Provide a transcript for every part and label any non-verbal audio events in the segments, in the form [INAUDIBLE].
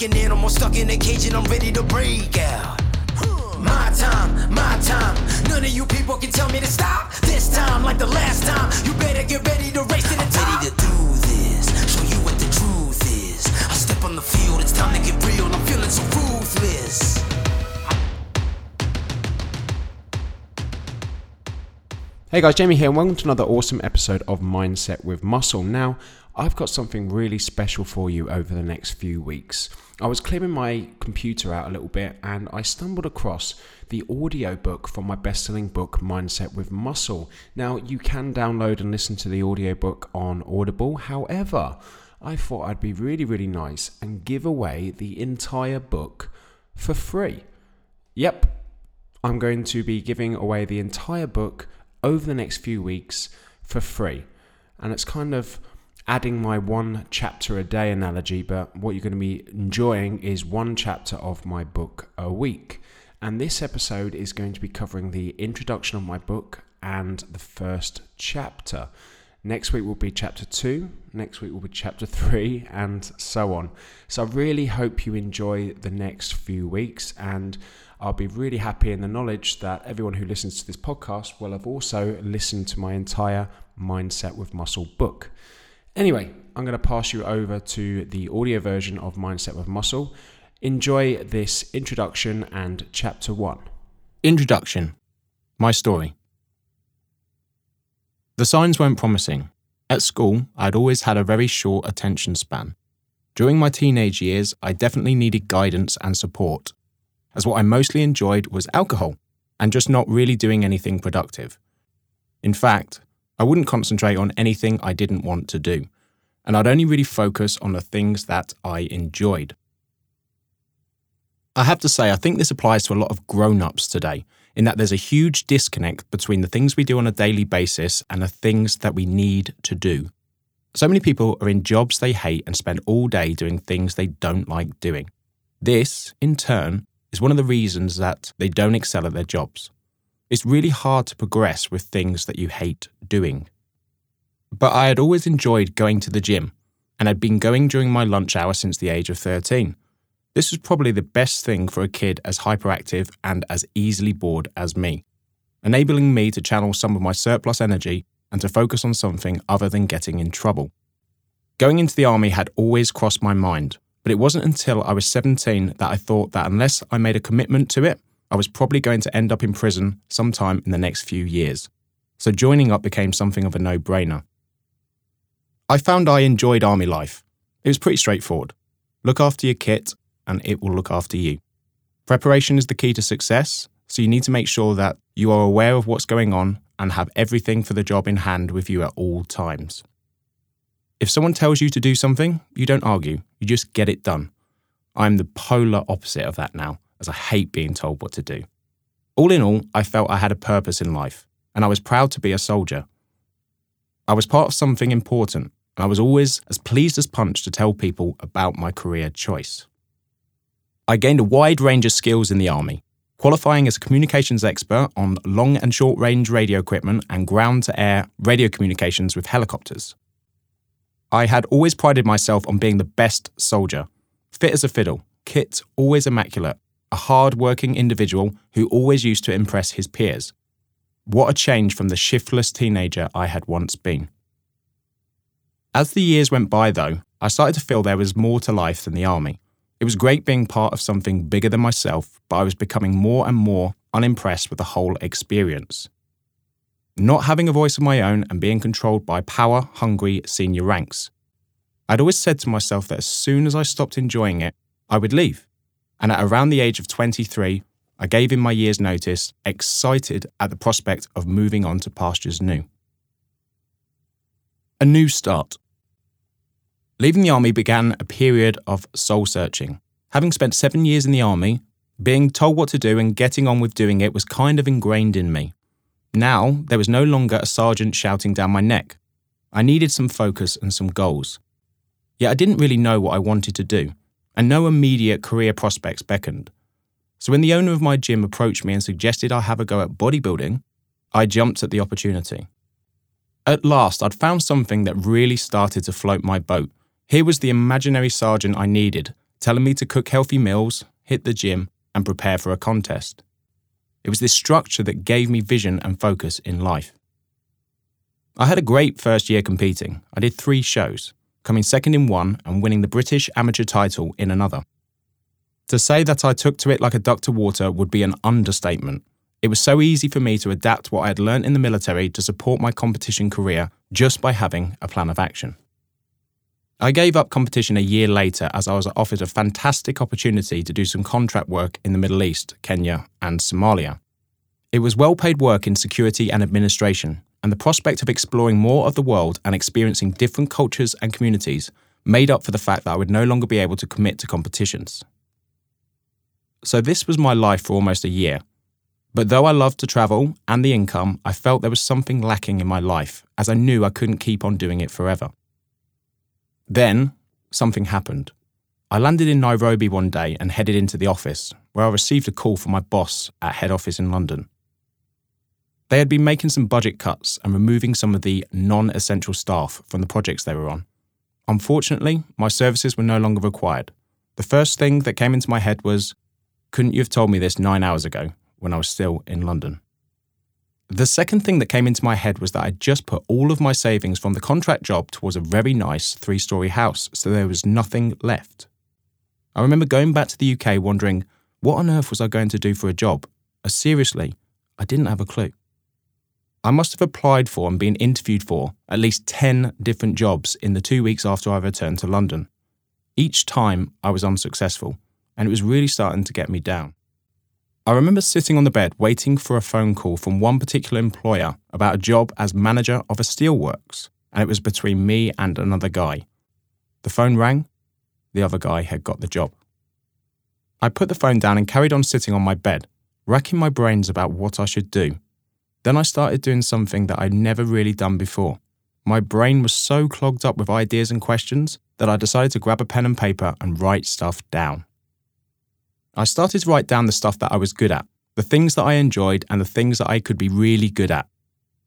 like an animal stuck in a cage and I'm ready to break out. My time, my time. None of you people can tell me to stop. This time, like the last time, you better get ready to race to the top. Ready to do this, show you what the truth is. I step on the field, it's time to get real. I'm feeling so ruthless. Hey guys, Jamie here, and welcome to another awesome episode of Mindset with Muscle. Now, I've got something really special for you over the next few weeks. I was clearing my computer out a little bit and I stumbled across the audio book from my best selling book, Mindset with Muscle. Now, you can download and listen to the audiobook on Audible. However, I thought I'd be really, really nice and give away the entire book for free. Yep, I'm going to be giving away the entire book over the next few weeks for free. And it's kind of adding my one chapter a day analogy, but what you're going to be enjoying is one chapter of my book a week. And this episode is going to be covering the introduction of my book and the first chapter. Next week will be chapter two, next week will be chapter [LAUGHS] three, and so on. So I really hope you enjoy the next few weeks and I'll be really happy in the knowledge that everyone who listens to this podcast will have also listened to my entire Mindset with Muscle book. Anyway, I'm going to pass you over to the audio version of Mindset with Muscle. Enjoy this introduction and chapter one. Introduction My story. The signs weren't promising. At school, I'd always had a very short attention span. During my teenage years, I definitely needed guidance and support as what I mostly enjoyed was alcohol and just not really doing anything productive. In fact, I wouldn't concentrate on anything I didn't want to do, and I'd only really focus on the things that I enjoyed. I have to say, I think this applies to a lot of grown ups today, in that there's a huge disconnect between the things we do on a daily basis and the things that we need to do. So many people are in jobs they hate and spend all day doing things they don't like doing. This, in turn, is one of the reasons that they don't excel at their jobs. It's really hard to progress with things that you hate doing. But I had always enjoyed going to the gym, and I'd been going during my lunch hour since the age of 13. This was probably the best thing for a kid as hyperactive and as easily bored as me, enabling me to channel some of my surplus energy and to focus on something other than getting in trouble. Going into the army had always crossed my mind, but it wasn't until I was 17 that I thought that unless I made a commitment to it, I was probably going to end up in prison sometime in the next few years. So joining up became something of a no brainer. I found I enjoyed army life. It was pretty straightforward. Look after your kit, and it will look after you. Preparation is the key to success, so you need to make sure that you are aware of what's going on and have everything for the job in hand with you at all times. If someone tells you to do something, you don't argue, you just get it done. I'm the polar opposite of that now, as I hate being told what to do. All in all, I felt I had a purpose in life, and I was proud to be a soldier. I was part of something important, and I was always as pleased as punch to tell people about my career choice. I gained a wide range of skills in the Army, qualifying as a communications expert on long and short range radio equipment and ground to air radio communications with helicopters. I had always prided myself on being the best soldier, fit as a fiddle, kit always immaculate, a hard working individual who always used to impress his peers. What a change from the shiftless teenager I had once been. As the years went by, though, I started to feel there was more to life than the army. It was great being part of something bigger than myself, but I was becoming more and more unimpressed with the whole experience not having a voice of my own and being controlled by power hungry senior ranks. I'd always said to myself that as soon as I stopped enjoying it, I would leave. And at around the age of 23, I gave in my year's notice, excited at the prospect of moving on to pastures new. A new start. Leaving the army began a period of soul searching. Having spent seven years in the army, being told what to do and getting on with doing it was kind of ingrained in me. Now, there was no longer a sergeant shouting down my neck. I needed some focus and some goals. Yet I didn't really know what I wanted to do, and no immediate career prospects beckoned. So when the owner of my gym approached me and suggested I have a go at bodybuilding, I jumped at the opportunity. At last, I'd found something that really started to float my boat. Here was the imaginary sergeant I needed, telling me to cook healthy meals, hit the gym, and prepare for a contest. It was this structure that gave me vision and focus in life. I had a great first year competing. I did three shows, coming second in one and winning the British amateur title in another. To say that I took to it like a duck to water would be an understatement. It was so easy for me to adapt what I had learnt in the military to support my competition career just by having a plan of action. I gave up competition a year later as I was offered a fantastic opportunity to do some contract work in the Middle East, Kenya, and Somalia. It was well paid work in security and administration, and the prospect of exploring more of the world and experiencing different cultures and communities made up for the fact that I would no longer be able to commit to competitions. So, this was my life for almost a year. But though I loved to travel and the income, I felt there was something lacking in my life, as I knew I couldn't keep on doing it forever. Then, something happened. I landed in Nairobi one day and headed into the office, where I received a call from my boss at head office in London. They had been making some budget cuts and removing some of the non essential staff from the projects they were on. Unfortunately, my services were no longer required. The first thing that came into my head was, couldn't you have told me this nine hours ago when I was still in London? The second thing that came into my head was that I'd just put all of my savings from the contract job towards a very nice three story house, so there was nothing left. I remember going back to the UK wondering, what on earth was I going to do for a job? As seriously, I didn't have a clue. I must have applied for and been interviewed for at least 10 different jobs in the two weeks after I returned to London. Each time I was unsuccessful, and it was really starting to get me down. I remember sitting on the bed waiting for a phone call from one particular employer about a job as manager of a steelworks, and it was between me and another guy. The phone rang, the other guy had got the job. I put the phone down and carried on sitting on my bed, racking my brains about what I should do. Then I started doing something that I'd never really done before. My brain was so clogged up with ideas and questions that I decided to grab a pen and paper and write stuff down. I started to write down the stuff that I was good at, the things that I enjoyed, and the things that I could be really good at.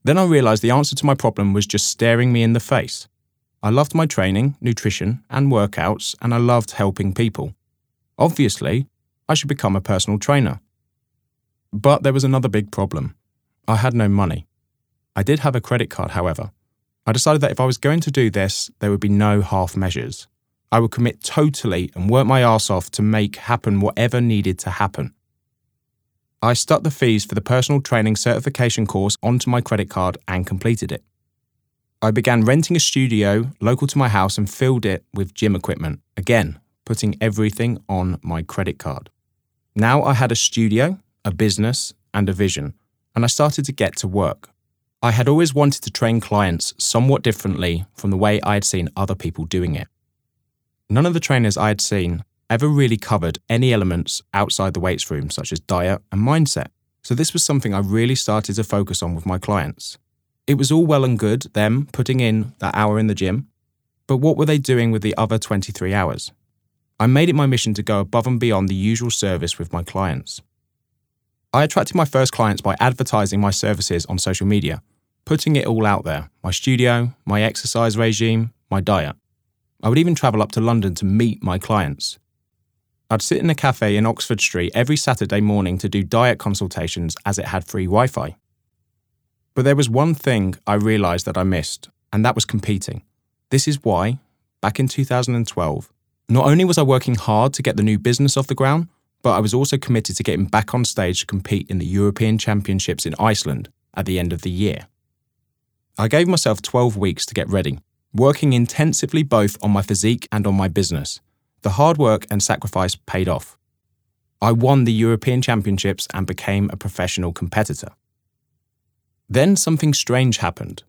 Then I realised the answer to my problem was just staring me in the face. I loved my training, nutrition, and workouts, and I loved helping people. Obviously, I should become a personal trainer. But there was another big problem. I had no money. I did have a credit card, however. I decided that if I was going to do this, there would be no half measures. I would commit totally and work my ass off to make happen whatever needed to happen. I stuck the fees for the personal training certification course onto my credit card and completed it. I began renting a studio local to my house and filled it with gym equipment, again, putting everything on my credit card. Now I had a studio, a business, and a vision, and I started to get to work. I had always wanted to train clients somewhat differently from the way I had seen other people doing it. None of the trainers I had seen ever really covered any elements outside the weights room, such as diet and mindset. So this was something I really started to focus on with my clients. It was all well and good, them putting in that hour in the gym, but what were they doing with the other 23 hours? I made it my mission to go above and beyond the usual service with my clients. I attracted my first clients by advertising my services on social media, putting it all out there my studio, my exercise regime, my diet. I would even travel up to London to meet my clients. I'd sit in a cafe in Oxford Street every Saturday morning to do diet consultations as it had free Wi Fi. But there was one thing I realised that I missed, and that was competing. This is why, back in 2012, not only was I working hard to get the new business off the ground, but I was also committed to getting back on stage to compete in the European Championships in Iceland at the end of the year. I gave myself 12 weeks to get ready, working intensively both on my physique and on my business. The hard work and sacrifice paid off. I won the European Championships and became a professional competitor. Then something strange happened.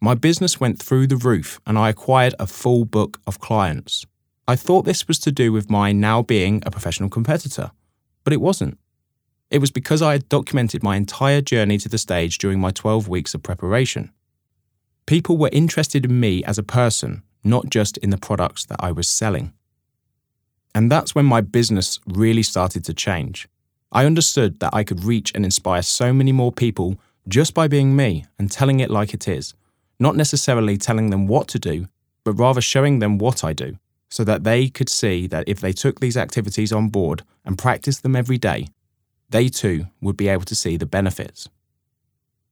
My business went through the roof and I acquired a full book of clients. I thought this was to do with my now being a professional competitor, but it wasn't. It was because I had documented my entire journey to the stage during my 12 weeks of preparation. People were interested in me as a person, not just in the products that I was selling. And that's when my business really started to change. I understood that I could reach and inspire so many more people just by being me and telling it like it is, not necessarily telling them what to do, but rather showing them what I do, so that they could see that if they took these activities on board and practiced them every day, they too would be able to see the benefits.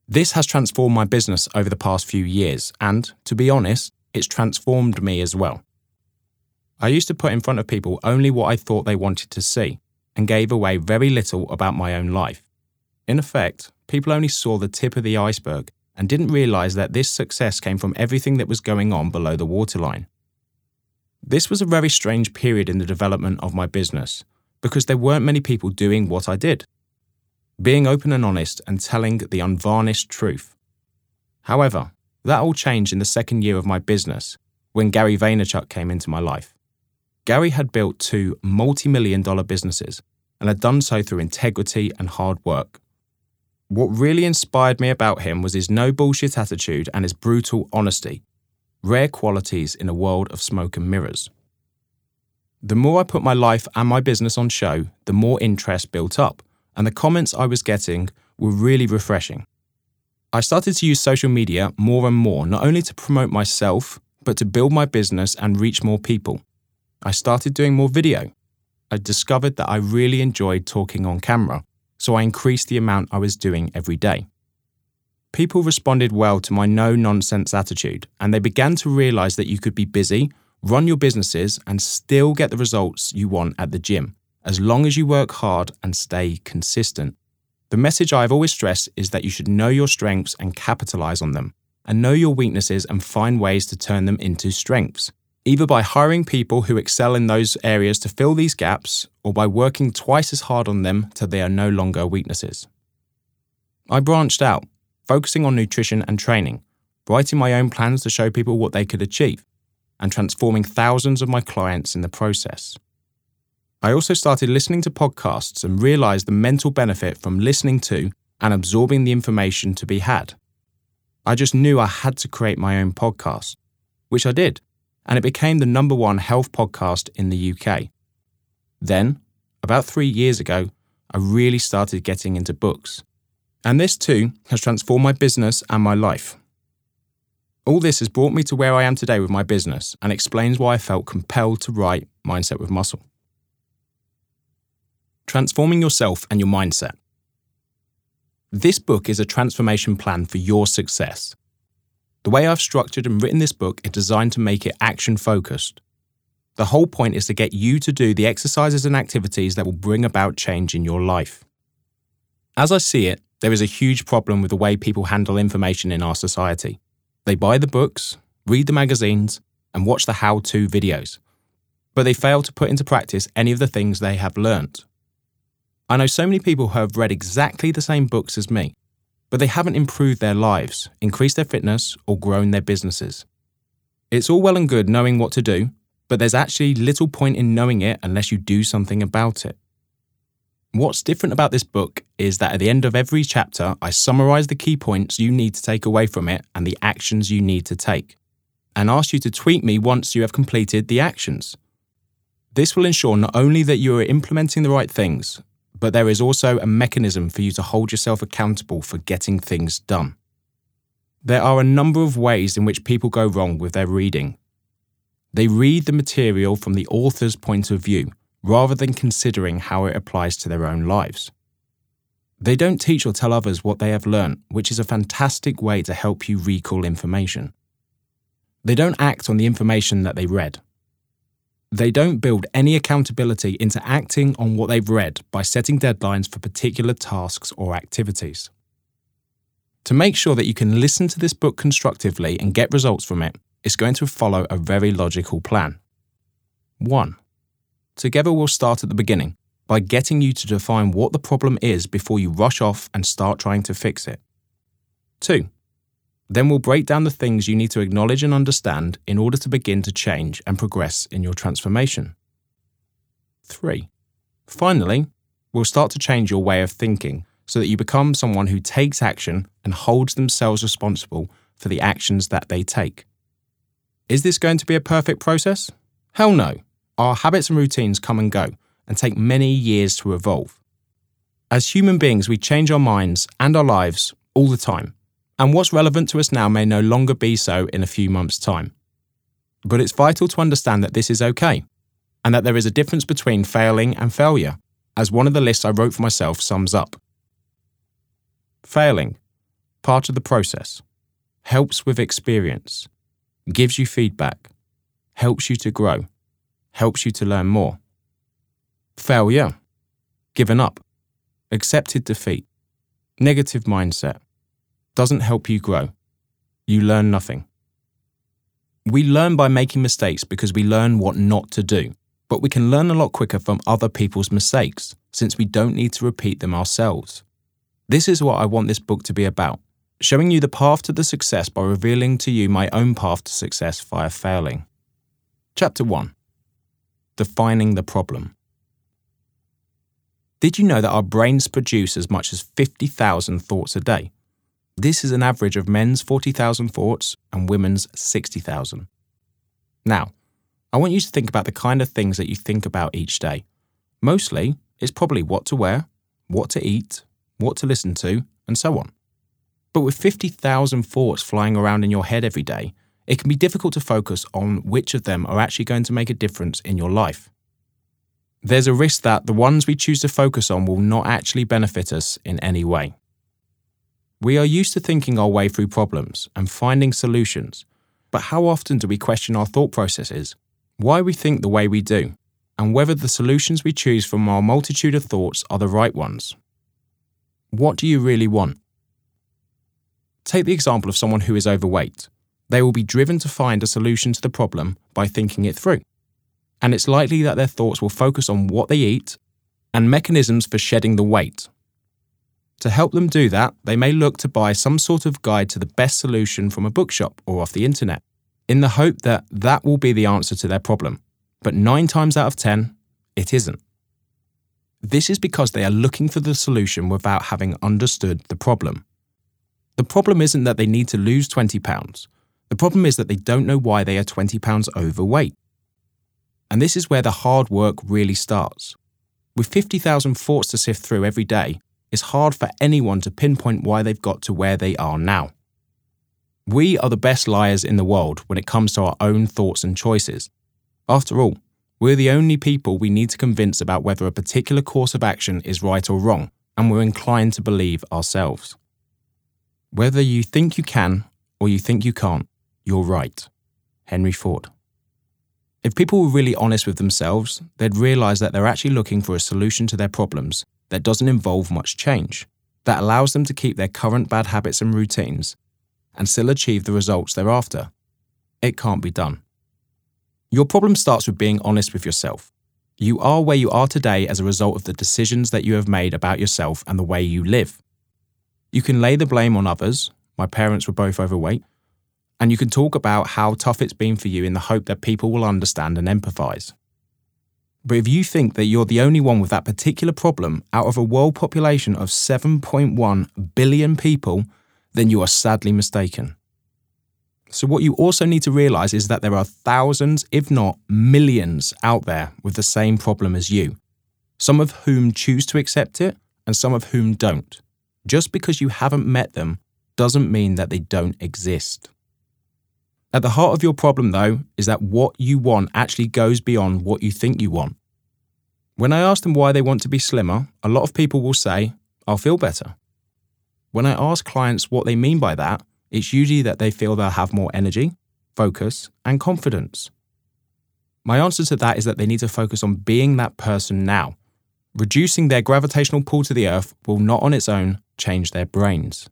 This has transformed my business over the past few years, and to be honest, it's transformed me as well. I used to put in front of people only what I thought they wanted to see and gave away very little about my own life. In effect, people only saw the tip of the iceberg and didn't realize that this success came from everything that was going on below the waterline. This was a very strange period in the development of my business because there weren't many people doing what I did being open and honest and telling the unvarnished truth. However, that all changed in the second year of my business when Gary Vaynerchuk came into my life. Gary had built two multi million dollar businesses and had done so through integrity and hard work. What really inspired me about him was his no bullshit attitude and his brutal honesty, rare qualities in a world of smoke and mirrors. The more I put my life and my business on show, the more interest built up and the comments I was getting were really refreshing. I started to use social media more and more, not only to promote myself, but to build my business and reach more people. I started doing more video. I discovered that I really enjoyed talking on camera, so I increased the amount I was doing every day. People responded well to my no nonsense attitude, and they began to realize that you could be busy, run your businesses, and still get the results you want at the gym as long as you work hard and stay consistent. The message I've always stressed is that you should know your strengths and capitalize on them, and know your weaknesses and find ways to turn them into strengths, either by hiring people who excel in those areas to fill these gaps, or by working twice as hard on them till they are no longer weaknesses. I branched out, focusing on nutrition and training, writing my own plans to show people what they could achieve, and transforming thousands of my clients in the process. I also started listening to podcasts and realized the mental benefit from listening to and absorbing the information to be had. I just knew I had to create my own podcast, which I did, and it became the number one health podcast in the UK. Then, about three years ago, I really started getting into books. And this too has transformed my business and my life. All this has brought me to where I am today with my business and explains why I felt compelled to write Mindset with Muscle transforming yourself and your mindset. This book is a transformation plan for your success. The way I've structured and written this book is designed to make it action focused. The whole point is to get you to do the exercises and activities that will bring about change in your life. As I see it, there is a huge problem with the way people handle information in our society. They buy the books, read the magazines, and watch the how to videos, but they fail to put into practice any of the things they have learnt. I know so many people who have read exactly the same books as me, but they haven't improved their lives, increased their fitness, or grown their businesses. It's all well and good knowing what to do, but there's actually little point in knowing it unless you do something about it. What's different about this book is that at the end of every chapter, I summarize the key points you need to take away from it and the actions you need to take, and ask you to tweet me once you have completed the actions. This will ensure not only that you are implementing the right things, but there is also a mechanism for you to hold yourself accountable for getting things done. There are a number of ways in which people go wrong with their reading. They read the material from the author's point of view rather than considering how it applies to their own lives. They don't teach or tell others what they have learnt, which is a fantastic way to help you recall information. They don't act on the information that they read. They don't build any accountability into acting on what they've read by setting deadlines for particular tasks or activities. To make sure that you can listen to this book constructively and get results from it, it's going to follow a very logical plan. 1. Together we'll start at the beginning by getting you to define what the problem is before you rush off and start trying to fix it. 2. Then we'll break down the things you need to acknowledge and understand in order to begin to change and progress in your transformation. 3. Finally, we'll start to change your way of thinking so that you become someone who takes action and holds themselves responsible for the actions that they take. Is this going to be a perfect process? Hell no. Our habits and routines come and go and take many years to evolve. As human beings, we change our minds and our lives all the time and what's relevant to us now may no longer be so in a few months' time. But it's vital to understand that this is okay, and that there is a difference between failing and failure, as one of the lists I wrote for myself sums up. Failing, part of the process, helps with experience, gives you feedback, helps you to grow, helps you to learn more. Failure, given up, accepted defeat, negative mindset, doesn't help you grow. You learn nothing. We learn by making mistakes because we learn what not to do, but we can learn a lot quicker from other people's mistakes since we don't need to repeat them ourselves. This is what I want this book to be about showing you the path to the success by revealing to you my own path to success via failing. Chapter 1 Defining the Problem. Did you know that our brains produce as much as 50,000 thoughts a day? This is an average of men's 40,000 thoughts and women's 60,000. Now, I want you to think about the kind of things that you think about each day. Mostly, it's probably what to wear, what to eat, what to listen to, and so on. But with 50,000 thoughts flying around in your head every day, it can be difficult to focus on which of them are actually going to make a difference in your life. There's a risk that the ones we choose to focus on will not actually benefit us in any way. We are used to thinking our way through problems and finding solutions, but how often do we question our thought processes, why we think the way we do, and whether the solutions we choose from our multitude of thoughts are the right ones? What do you really want? Take the example of someone who is overweight. They will be driven to find a solution to the problem by thinking it through. And it's likely that their thoughts will focus on what they eat and mechanisms for shedding the weight. To help them do that, they may look to buy some sort of guide to the best solution from a bookshop or off the internet, in the hope that that will be the answer to their problem. But nine times out of ten, it isn't. This is because they are looking for the solution without having understood the problem. The problem isn't that they need to lose 20 pounds. The problem is that they don't know why they are 20 pounds overweight. And this is where the hard work really starts. With 50,000 thoughts to sift through every day, it's hard for anyone to pinpoint why they've got to where they are now. We are the best liars in the world when it comes to our own thoughts and choices. After all, we're the only people we need to convince about whether a particular course of action is right or wrong, and we're inclined to believe ourselves. Whether you think you can or you think you can't, you're right. Henry Ford. If people were really honest with themselves, they'd realize that they're actually looking for a solution to their problems that doesn't involve much change, that allows them to keep their current bad habits and routines and still achieve the results they're after. It can't be done. Your problem starts with being honest with yourself. You are where you are today as a result of the decisions that you have made about yourself and the way you live. You can lay the blame on others. My parents were both overweight. And you can talk about how tough it's been for you in the hope that people will understand and empathize. But if you think that you're the only one with that particular problem out of a world population of 7.1 billion people, then you are sadly mistaken. So, what you also need to realize is that there are thousands, if not millions, out there with the same problem as you, some of whom choose to accept it and some of whom don't. Just because you haven't met them doesn't mean that they don't exist. At the heart of your problem, though, is that what you want actually goes beyond what you think you want. When I ask them why they want to be slimmer, a lot of people will say, I'll feel better. When I ask clients what they mean by that, it's usually that they feel they'll have more energy, focus, and confidence. My answer to that is that they need to focus on being that person now. Reducing their gravitational pull to the earth will not on its own change their brains.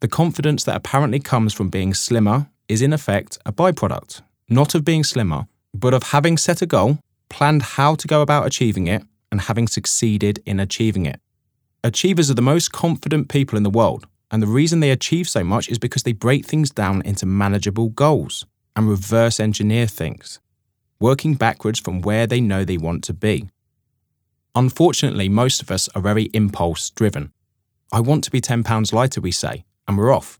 The confidence that apparently comes from being slimmer is in effect a byproduct, not of being slimmer, but of having set a goal, planned how to go about achieving it, and having succeeded in achieving it. Achievers are the most confident people in the world, and the reason they achieve so much is because they break things down into manageable goals and reverse engineer things, working backwards from where they know they want to be. Unfortunately, most of us are very impulse driven. I want to be 10 pounds lighter, we say, and we're off.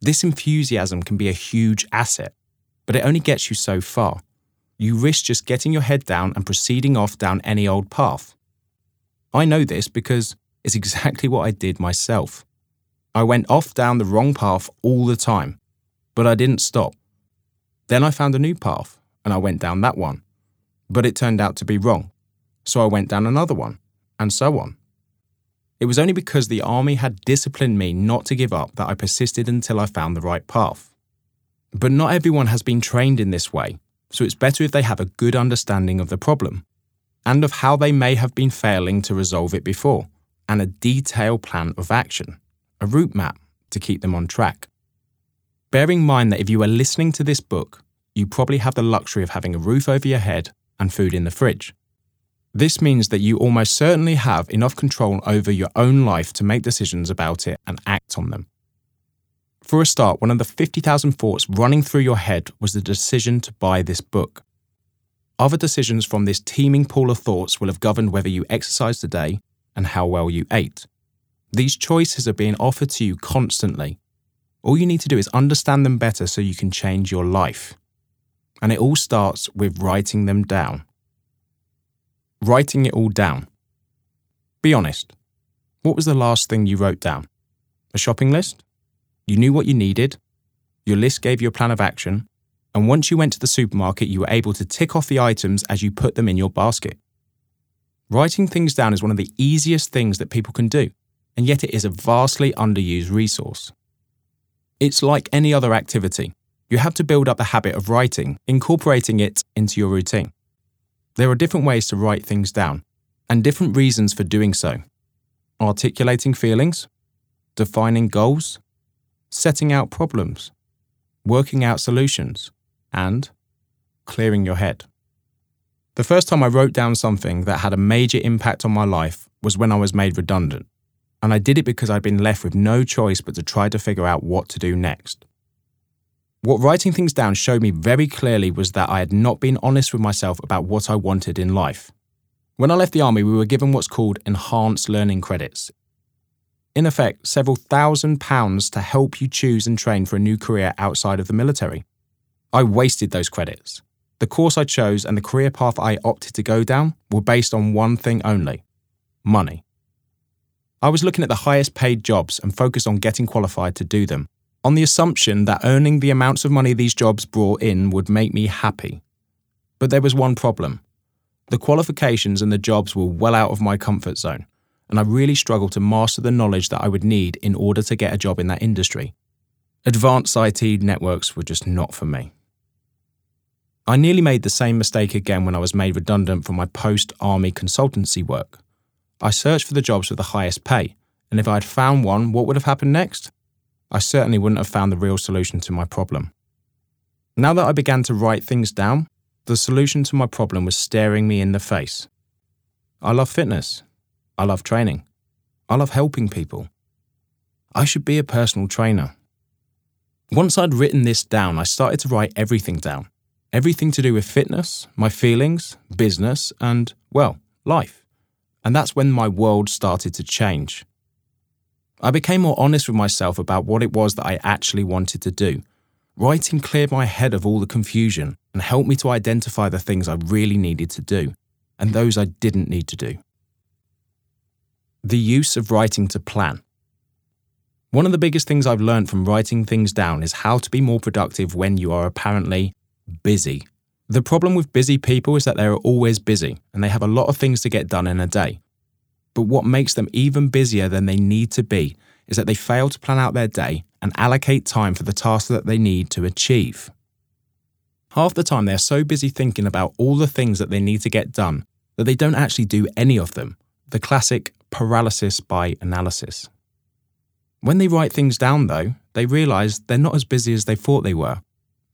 This enthusiasm can be a huge asset, but it only gets you so far. You risk just getting your head down and proceeding off down any old path. I know this because it's [LAUGHS] exactly what I did myself. I went off down the wrong path all the time, but I didn't stop. Then I found a new path and I went down that one. But it turned out to be wrong. So I went down another one, and so on. It was only because the army had disciplined me not to give up that I persisted until I found the right path. But not everyone has been trained in this way, so it's better if they have a good understanding of the problem and of how they may have been failing to resolve it before, and a detailed plan of action, a route map to keep them on track. Bear in mind that if you are listening to this book, you probably have the luxury of having a roof over your head and food in the fridge. This means that you almost certainly have enough control over your own life to make decisions about it and act on them. For a start, one of the 50,000 thoughts running through your head was the decision to buy this book. Other decisions from this teeming pool of thoughts will have governed whether you exercised today and how well you ate. These choices are being offered to you constantly. All you need to do is understand them better so you can change your life. And it all starts with writing them down writing it all down. Be honest. What was the last thing you wrote down? A shopping list? You knew what you needed, your list gave you a plan of action, and once you went to the supermarket, you were able to tick off the items as you put them in your basket. Writing things down is one of the easiest things that people can do, and yet it is a vastly underused resource. It's like any other activity. You have to build up the habit of writing, incorporating it into your routine. There are different ways to write things down, and different reasons for doing so. Articulating feelings, defining goals, setting out problems, working out solutions, and clearing your head. The first time I wrote down something that had a major impact on my life was when I was made redundant, and I did it because I'd been left with no choice but to try to figure out what to do next. What writing things down showed me very clearly was that I had not been honest with myself about what I wanted in life. When I left the army, we were given what's called enhanced learning credits. In effect, several thousand pounds to help you choose and train for a new career outside of the military. I wasted those credits. The course I chose and the career path I opted to go down were based on one thing only money. I was looking at the highest paid jobs and focused on getting qualified to do them on the assumption that earning the amounts of money these jobs brought in would make me happy. But there was one problem. The qualifications and the jobs were well out of my comfort zone, and I really struggled to master the knowledge that I would need in order to get a job in that industry. Advanced IT networks were just not for me. I nearly made the same mistake again when I was made redundant from my post army consultancy work. I searched for the jobs with the highest pay, and if I had found one, what would have happened next? I certainly wouldn't have found the real solution to my problem. Now that I began to write things down, the solution to my problem was staring me in the face. I love fitness. I love training. I love helping people. I should be a personal trainer. Once I'd written this down, I started to write everything down. Everything to do with fitness, my feelings, business, and, well, life. And that's when my world started to change. I became more honest with myself about what it was that I actually wanted to do. Writing cleared my head of all the confusion and helped me to identify the things I really needed to do and those I didn't need to do. The use of writing to plan. One of the biggest things I've learned from writing things down is how to be more productive when you are apparently busy. The problem with busy people is that they are always busy and they have a lot of things to get done in a day. But what makes them even busier than they need to be is that they fail to plan out their day and allocate time for the tasks that they need to achieve. Half the time, they're so busy thinking about all the things that they need to get done that they don't actually do any of them. The classic paralysis by analysis. When they write things down, though, they realize they're not as busy as they thought they were.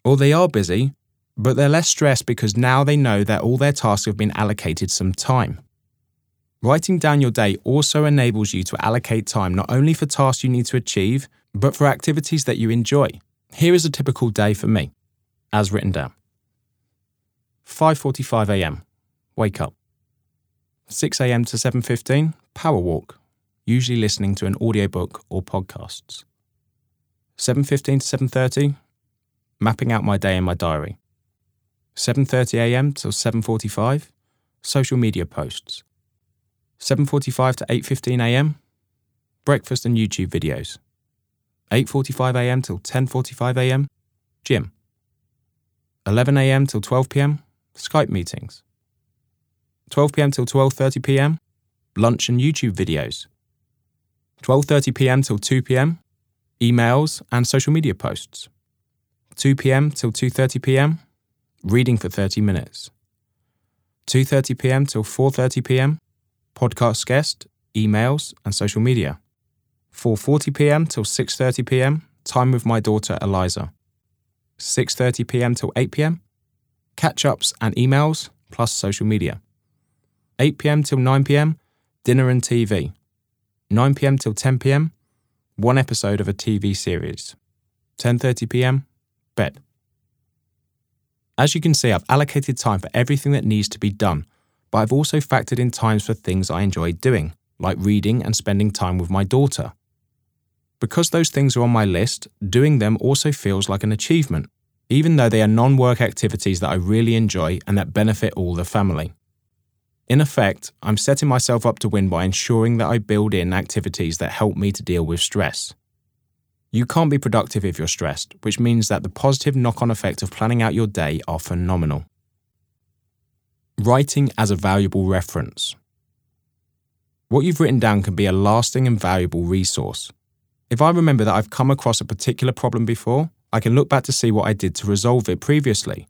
Or they are busy, but they're less stressed because now they know that all their tasks have been allocated some time. Writing down your day also enables you to allocate time not only for tasks you need to achieve, but for activities that you enjoy. Here is a typical day for me, as written down. 5:45 a.m. Wake up. 6 a.m. to 7:15 power walk, usually listening to an audiobook or podcasts. 7:15 to 7:30 mapping out my day in my diary. 7:30 a.m. till 7:45 social media posts. 7:45 to 8:15 a.m. breakfast and YouTube videos. 8:45 a.m. till 10:45 a.m. gym. 11am till 12pm, Skype meetings. 12pm till 12.30pm, lunch and YouTube videos. 12.30pm till 2pm, emails and social media posts. 2pm till 2.30pm, reading for 30 minutes. 2.30pm till 4.30pm, podcast guest, emails and social media. 4.40pm till 6.30pm, time with my daughter Eliza. 6.30pm till 8pm, catch-ups and emails plus social media. 8pm till 9pm, dinner and TV. 9pm till 10pm, one episode of a TV series. 10.30pm, bed. As you can see, I've allocated time for everything that needs to be done, but I've also factored in times for things I enjoy doing, like reading and spending time with my daughter. Because those things are on my list, doing them also feels like an achievement, even though they are non work activities that I really enjoy and that benefit all the family. In effect, I'm setting myself up to win by ensuring that I build in activities that help me to deal with stress. You can't be productive if you're stressed, which means that the positive knock on effect of planning out your day are phenomenal. Writing as a valuable reference. What you've written down can be a lasting and valuable resource. If I remember that I've come across a particular problem before, I can look back to see what I did to resolve it previously.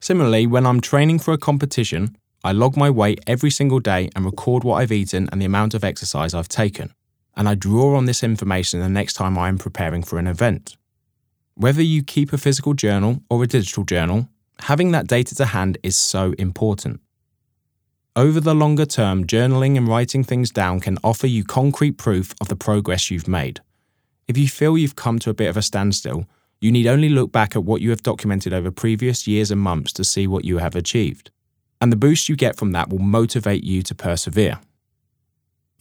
Similarly, when I'm training for a competition, I log my weight every single day and record what I've eaten and the amount of exercise I've taken. And I draw on this information the next time I am preparing for an event. Whether you keep a physical journal or a digital journal, having that data to hand is so important. Over the longer term, journaling and writing things down can offer you concrete proof of the progress you've made. If you feel you've come to a bit of a standstill, you need only look back at what you have documented over previous years and months to see what you have achieved. And the boost you get from that will motivate you to persevere.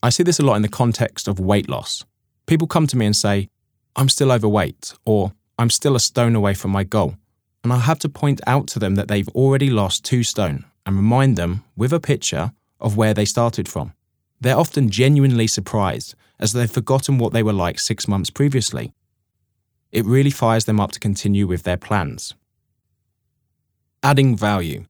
I see this a lot in the context of weight loss. People come to me and say, I'm still overweight, or I'm still a stone away from my goal. And I have to point out to them that they've already lost two stone and remind them, with a picture, of where they started from. They're often genuinely surprised as they've forgotten what they were like six months previously. It really fires them up to continue with their plans. Adding value.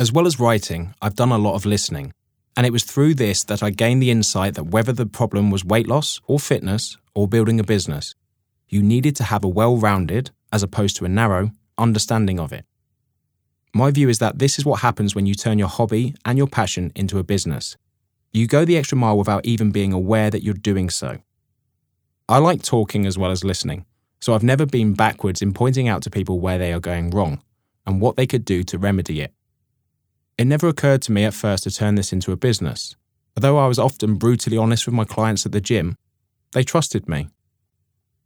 As well as writing, I've done a lot of listening, and it was through this that I gained the insight that whether the problem was weight loss or fitness or building a business, you needed to have a well rounded, as opposed to a narrow, understanding of it. My view is that this is what happens when you turn your hobby and your passion into a business. You go the extra mile without even being aware that you're doing so. I like talking as well as listening, so I've never been backwards in pointing out to people where they are going wrong and what they could do to remedy it. It never occurred to me at first to turn this into a business. Although I was often brutally honest with my clients at the gym, they trusted me.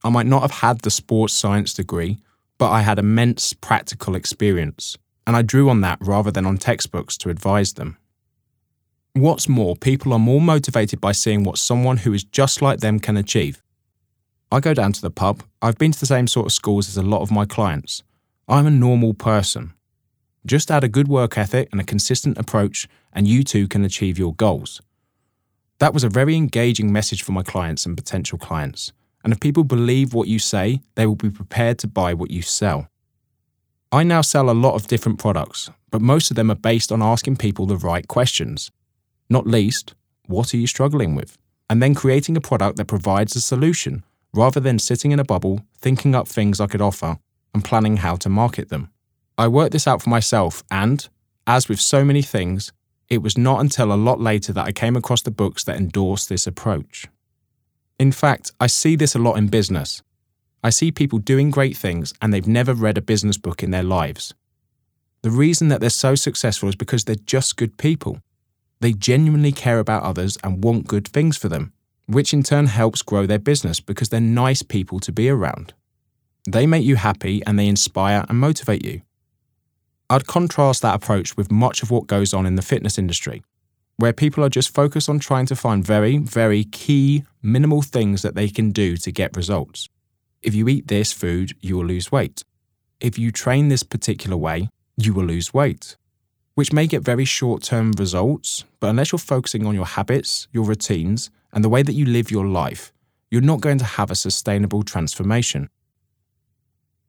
I might not have had the sports science degree, but I had immense practical experience, and I drew on that rather than on textbooks to advise them. What's more, people are more motivated by seeing what someone who is just like them can achieve. I go down to the pub, I've been to the same sort of schools as a lot of my clients. I'm a normal person. Just add a good work ethic and a consistent approach, and you too can achieve your goals. That was a very engaging message for my clients and potential clients. And if people believe what you say, they will be prepared to buy what you sell. I now sell a lot of different products, but most of them are based on asking people the right questions. Not least, what are you struggling with? And then creating a product that provides a solution rather than sitting in a bubble, thinking up things I could offer, and planning how to market them. I worked this out for myself, and, as with so many things, it was not until a lot later that I came across the books that endorsed this approach. In fact, I see this a lot in business. I see people doing great things and they've never read a business book in their lives. The reason that they're so successful is because they're just good people. They genuinely care about others and want good things for them, which in turn helps grow their business because they're nice people to be around. They make you happy and they inspire and motivate you. I'd contrast that approach with much of what goes on in the fitness industry, where people are just focused on trying to find very, very key, minimal things that they can do to get results. If you eat this food, you will lose weight. If you train this particular way, you will lose weight which may get very short term results, but unless you're focusing on your habits, your routines, and the way that you live your life, you're not going to have a sustainable transformation.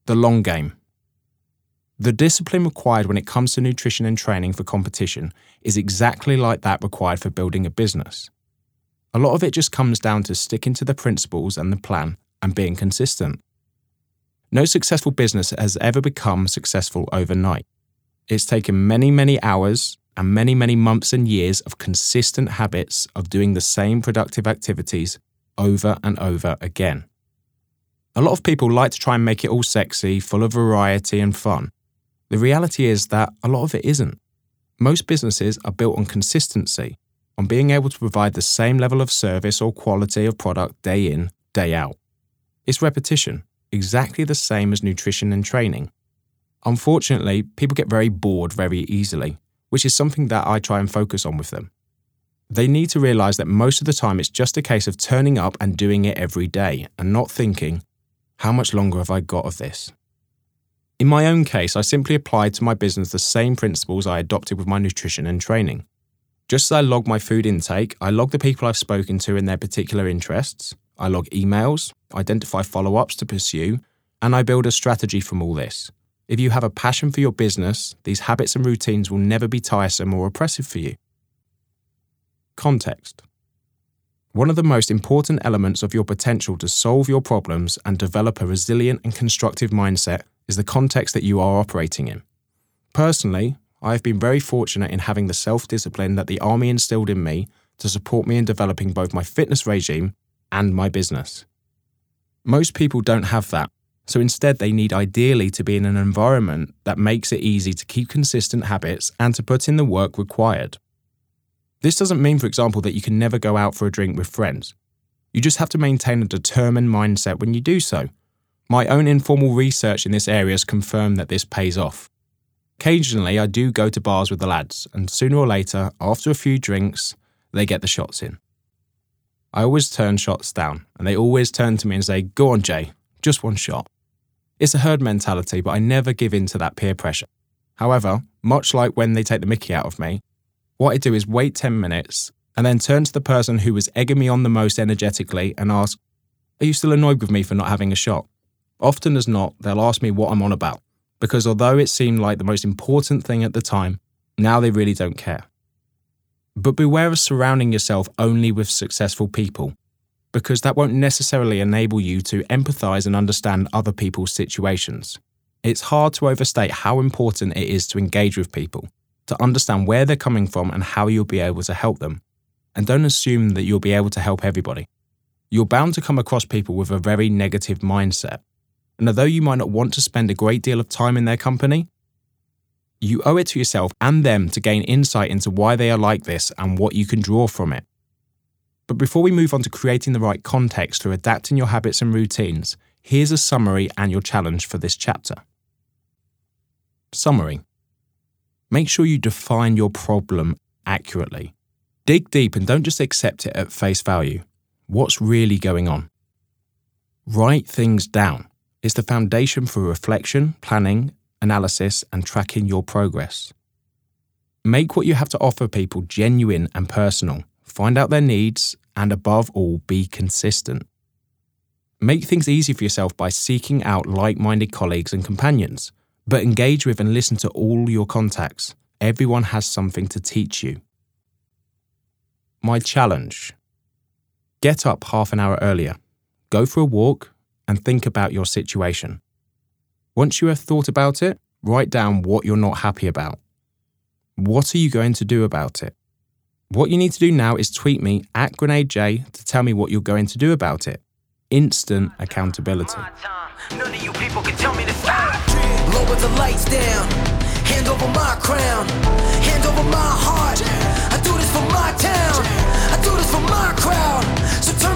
The long game. The discipline required when it comes to nutrition and training for competition is exactly like that required for building a business. A lot of it just comes down to sticking to the principles and the plan and being consistent. No successful business has ever become successful overnight. It's taken many, many hours and many, many months and years of consistent habits of doing the same productive activities over and over again. A lot of people like to try and make it all sexy, full of variety and fun. The reality is that a lot of it isn't. Most businesses are built on consistency, on being able to provide the same level of service or quality of product day in, day out. It's repetition, exactly the same as nutrition and training. Unfortunately, people get very bored very easily, which is something that I try and focus on with them. They need to realize that most of the time it's just a case of turning up and doing it every day and not thinking, how much longer have I got of this? In my own case, I simply applied to my business the same principles I adopted with my nutrition and training. Just as I log my food intake, I log the people I've spoken to and their particular interests, I log emails, identify follow ups to pursue, and I build a strategy from all this. If you have a passion for your business, these habits and routines will never be tiresome or oppressive for you. Context One of the most important elements of your potential to solve your problems and develop a resilient and constructive mindset is the context that you are operating in. Personally, I have been very fortunate in having the self discipline that the Army instilled in me to support me in developing both my fitness regime and my business. Most people don't have that, so instead they need ideally to be in an environment that makes it easy to keep consistent habits and to put in the work required. This doesn't mean, for example, that you can never go out for a drink with friends. You just have to maintain a determined mindset when you do so my own informal research in this area has confirmed that this pays off. Occasionally, I do go to bars with the lads, and sooner or later, after a few drinks, they get the shots in. I always turn shots down, and they always turn to me and say, Go on, Jay, just one shot. It's a herd mentality, but I never give in to that peer pressure. However, much like when they take the mickey out of me, what I do is wait 10 minutes and then turn to the person who was egging me on the most energetically and ask, Are you still annoyed with me for not having a shot? Often as not, they'll ask me what I'm on about, because although it seemed like the most important thing at the time, now they really don't care. But beware of surrounding yourself only with successful people, because that won't necessarily enable you to empathize and understand other people's situations. It's hard to overstate how important it is to engage with people, to understand where they're coming from and how you'll be able to help them. And don't assume that you'll be able to help everybody. You're bound to come across people with a very negative mindset, and although you might not want to spend a great deal of time in their company, you owe it to yourself and them to gain insight into why they are like this and what you can draw from it. But before we move on to creating the right context for adapting your habits and routines, here's a summary and your challenge for this chapter. Summary Make sure you define your problem accurately. Dig deep and don't just accept it at face value. What's really going on? Write things down. It's the foundation for reflection, planning, analysis, and tracking your progress. Make what you have to offer people genuine and personal. Find out their needs, and above all, be consistent. Make things easy for yourself by seeking out like minded colleagues and companions, but engage with and listen to all your contacts. Everyone has something to teach you. My challenge get up half an hour earlier, go for a walk, and think about your situation. Once you have thought about it, write down what you're not happy about. What are you going to do about it? What you need to do now is tweet me at GrenadeJ to tell me what you're going to do about it. Instant accountability. None of you people can tell me to stop. Lower the lights down. Hand over my crown. Hand over my heart. I do this for my town. I do this for my crowd. So turn